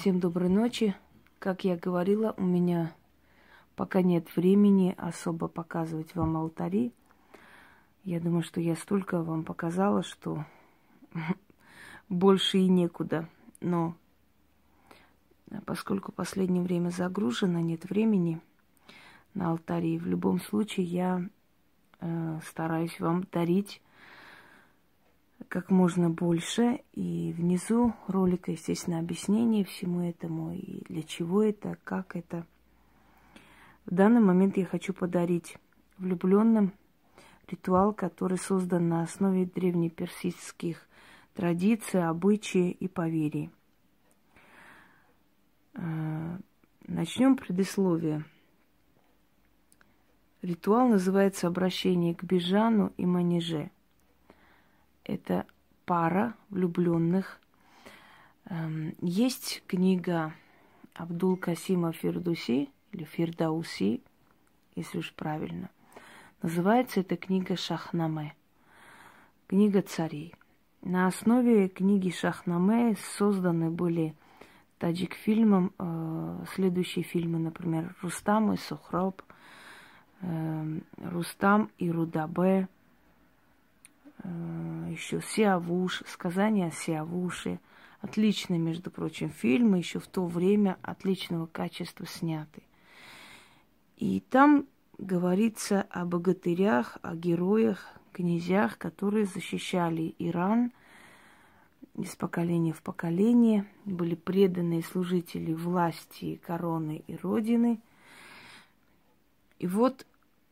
Всем доброй ночи. Как я говорила, у меня пока нет времени особо показывать вам алтари. Я думаю, что я столько вам показала, что больше и некуда. Но поскольку последнее время загружено, нет времени на алтари, в любом случае я э, стараюсь вам дарить как можно больше. И внизу ролика, естественно, объяснение всему этому, и для чего это, как это. В данный момент я хочу подарить влюбленным ритуал, который создан на основе древнеперсидских традиций, обычаев и поверий. Э, Начнем предисловие. Ритуал называется обращение к Бежану и Маниже – это пара влюбленных. Эм, есть книга Абдул Касима Фердуси или Фердауси, если уж правильно. Называется эта книга Шахнаме, книга царей. На основе книги Шахнаме созданы были таджик фильмом э, следующие фильмы, например, Рустам и Сухроб, э, Рустам и Рудабе, еще Сиавуш, сказание о Сиавуше. Отличный, между прочим, фильм, еще в то время отличного качества сняты. И там говорится о богатырях, о героях, князьях, которые защищали Иран из поколения в поколение, были преданные служители власти, короны и родины. И вот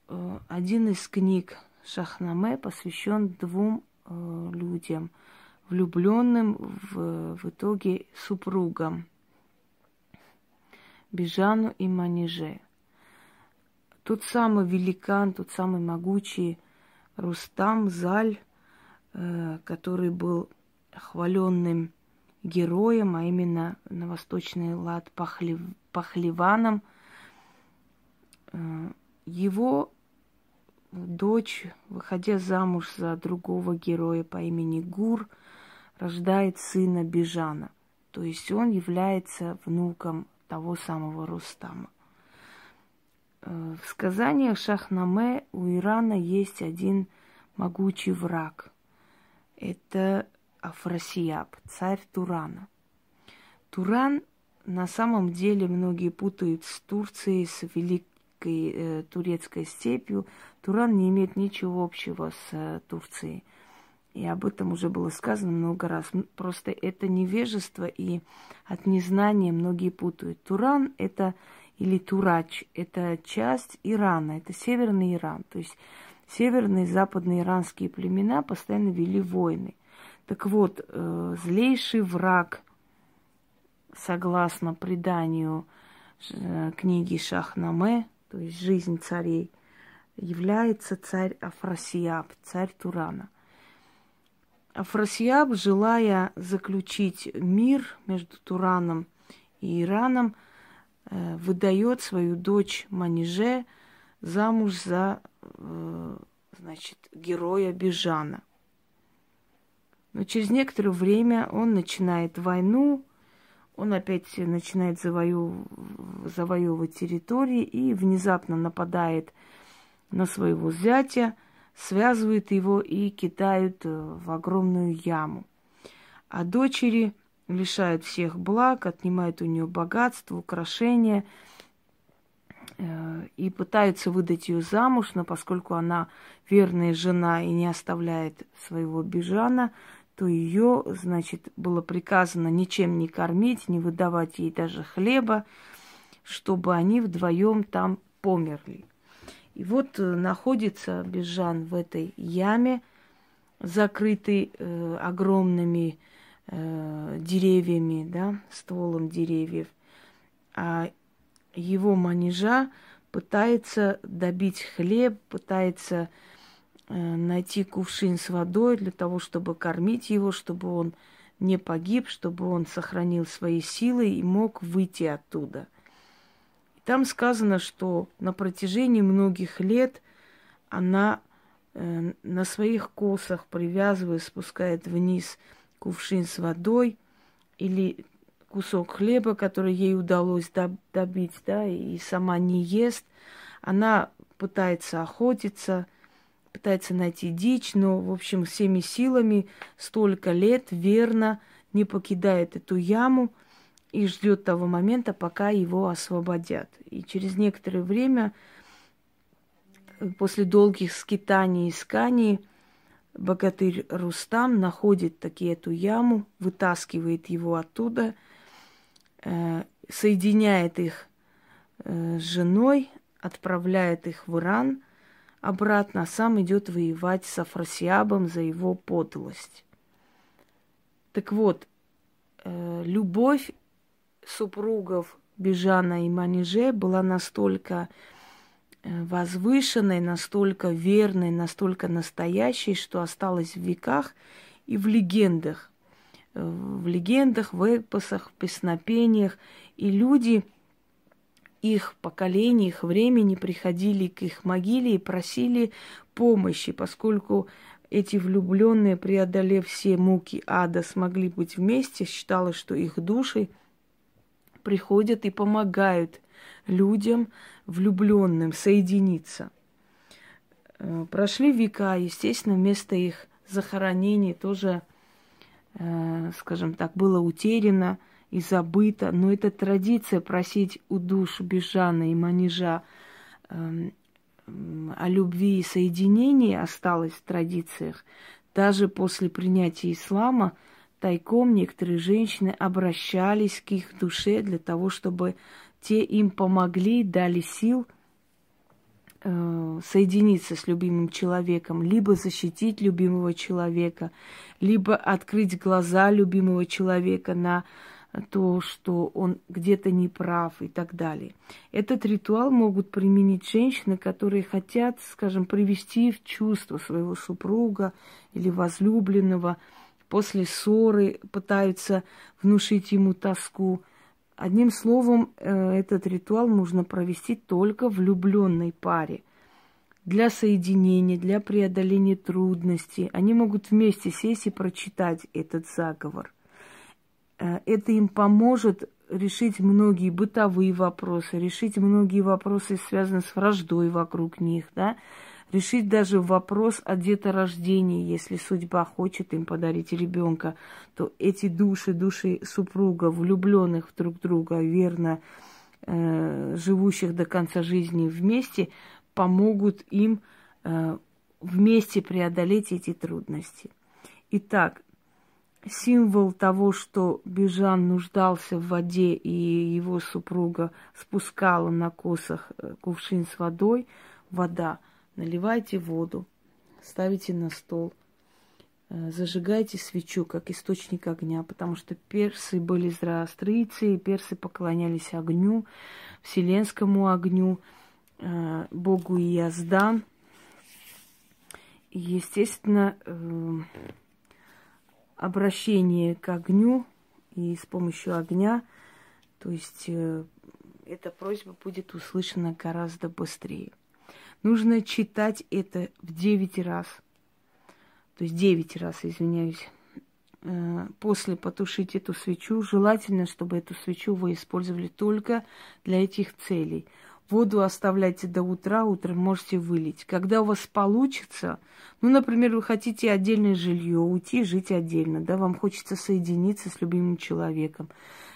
э, один из книг Шахнаме посвящен двум э, людям, влюбленным в, в итоге супругам Бижану и Маниже. Тот самый великан, тот самый могучий Рустам Заль, э, который был хваленным героем, а именно на восточный лад пахлев, пахлеваном, э, его дочь, выходя замуж за другого героя по имени Гур, рождает сына Бежана. То есть он является внуком того самого Рустама. Э, в сказаниях Шахнаме у Ирана есть один могучий враг. Это Афрасияб, царь Турана. Туран на самом деле многие путают с Турцией, с Велик турецкой, э, турецкой степью, Туран не имеет ничего общего с э, Турцией. И об этом уже было сказано много раз. Просто это невежество и от незнания многие путают. Туран это или Турач, это часть Ирана, это северный Иран. То есть северные и западные иранские племена постоянно вели войны. Так вот, э, злейший враг, согласно преданию э, книги Шахнаме, то есть жизнь царей, является царь Афросиаб, царь Турана. Афросиаб, желая заключить мир между Тураном и Ираном, э, выдает свою дочь Маниже замуж за э, значит, героя Бежана. Но через некоторое время он начинает войну он опять начинает завоев... завоевывать территории и внезапно нападает на своего зятя, связывает его и кидают э, в огромную яму. А дочери лишают всех благ, отнимают у нее богатство, украшения э, и пытаются выдать ее замуж, но поскольку она верная жена и не оставляет своего бежана, то ее, значит, было приказано ничем не кормить, не выдавать ей даже хлеба, чтобы они вдвоем там померли. И вот э, находится Бежан в этой яме, закрытый э, огромными э, деревьями, да, стволом деревьев. А его манежа пытается добить хлеб, пытается Э, найти кувшин с водой для того, чтобы кормить его, чтобы он не погиб, чтобы он сохранил свои силы и мог выйти оттуда. И там сказано, что на протяжении многих лет она э, на своих косах привязывая, спускает вниз кувшин с водой или кусок хлеба, который ей удалось добить, да, и сама не ест. Она пытается охотиться, пытается найти дичь, но, в общем, всеми силами столько лет верно не покидает эту яму и ждет того момента, пока его освободят. И через некоторое время, после долгих скитаний и исканий, богатырь Рустам находит таки эту яму, вытаскивает его оттуда, э, соединяет их э, с женой, отправляет их в Иран обратно, а сам идет воевать с Афросиабом за его подлость. Так вот, э, любовь супругов Бежана и Маниже была настолько э, возвышенной, настолько верной, настолько настоящей, что осталась в веках и в легендах. Э, в легендах, в эпосах, в песнопениях. И люди их поколений, их времени приходили к их могиле и просили помощи, поскольку эти влюбленные, преодолев все муки ада, смогли быть вместе, считалось, что их души приходят и помогают людям, влюбленным, соединиться. Э, прошли века, естественно, вместо их захоронений тоже, э, скажем так, было утеряно и забыто. Но эта традиция просить у душ Бежана и Манежа эм, о любви и соединении осталась в традициях. Даже после принятия ислама тайком некоторые женщины обращались к их душе для того, чтобы те им помогли, дали сил э, соединиться с любимым человеком, либо защитить любимого человека, либо открыть глаза любимого человека на то, что он где-то не прав и так далее. Этот ритуал могут применить женщины, которые хотят, скажем, привести в чувство своего супруга или возлюбленного, после ссоры пытаются внушить ему тоску. Одним словом, э, этот ритуал можно провести только в влюбленной паре. Для соединения, для преодоления трудностей. Они могут вместе сесть и прочитать этот заговор – это им поможет решить многие бытовые вопросы, решить многие вопросы, связанные с враждой вокруг них, да, решить даже вопрос о деторождении, если судьба хочет им подарить ребенка, то эти души, души супруга, влюбленных друг друга, верно э, живущих до конца жизни вместе, помогут им э, вместе преодолеть эти трудности. Итак, символ того, что Бежан нуждался в воде, и его супруга спускала на косах э, кувшин с водой, вода. Наливайте воду, ставите на стол, э, зажигайте свечу, как источник огня, потому что персы были зороастрийцы, и персы поклонялись огню, вселенскому огню, э, богу Ияздан. И, естественно, обращение к огню и с помощью огня, то есть э, эта просьба будет услышана гораздо быстрее. Нужно читать это в 9 раз, то есть 9 раз, извиняюсь, э, после потушить эту свечу. Желательно, чтобы эту свечу вы использовали только для этих целей. Воду оставляйте до утра, утром можете вылить. Когда у вас получится, ну, например, вы хотите отдельное жилье, уйти жить отдельно, да, вам хочется соединиться с любимым человеком.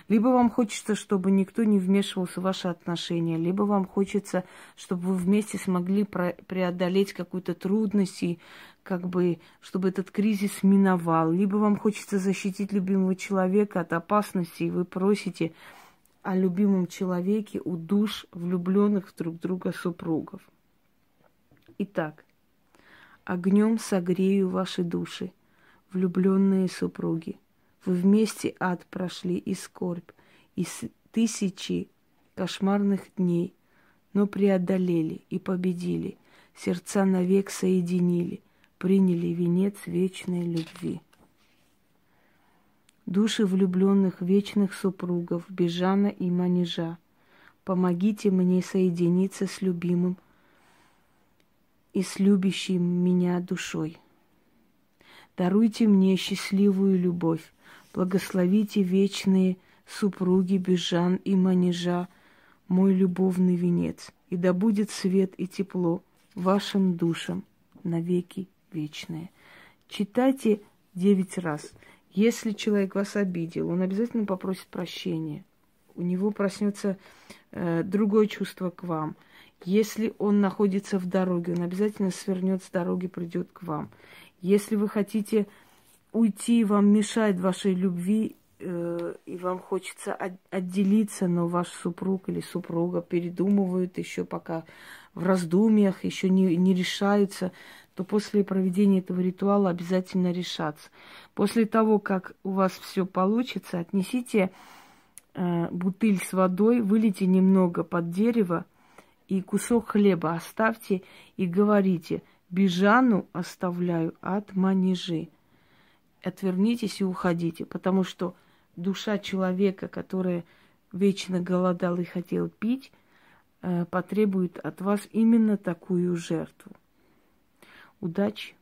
Либо вам хочется, чтобы никто не вмешивался в ваши отношения, либо вам хочется, чтобы вы вместе смогли преодолеть какую-то трудность и как бы, чтобы этот кризис миновал. Либо вам хочется защитить любимого человека от опасности, и вы просите о любимом человеке у душ влюбленных друг друга супругов. Итак, огнем согрею ваши души, влюбленные супруги. Вы вместе ад прошли и скорбь, и тысячи кошмарных дней, но преодолели и победили, сердца навек соединили, приняли венец вечной любви. Души влюбленных вечных супругов Бежана и Манежа, помогите мне соединиться с любимым и с любящим меня душой. Даруйте мне счастливую любовь, благословите вечные супруги Бежан и Манежа, мой любовный венец, и да будет свет и тепло вашим душам навеки вечные. Читайте девять раз. Если человек вас обидел, он обязательно попросит прощения. У него проснется э, другое чувство к вам. Если он находится в дороге, он обязательно свернет с дороги, придет к вам. Если вы хотите уйти, вам мешает вашей любви, э, и вам хочется от, отделиться, но ваш супруг или супруга передумывают еще пока в раздумьях, еще не, не решаются, то после проведения этого ритуала обязательно решаться. После того, как у вас все получится, отнесите э, бутыль с водой, вылейте немного под дерево и кусок хлеба оставьте и говорите, бежану оставляю от манежи. Отвернитесь и уходите, потому что душа человека, которая вечно голодал и хотел пить, э, потребует от вас именно такую жертву. Удачи!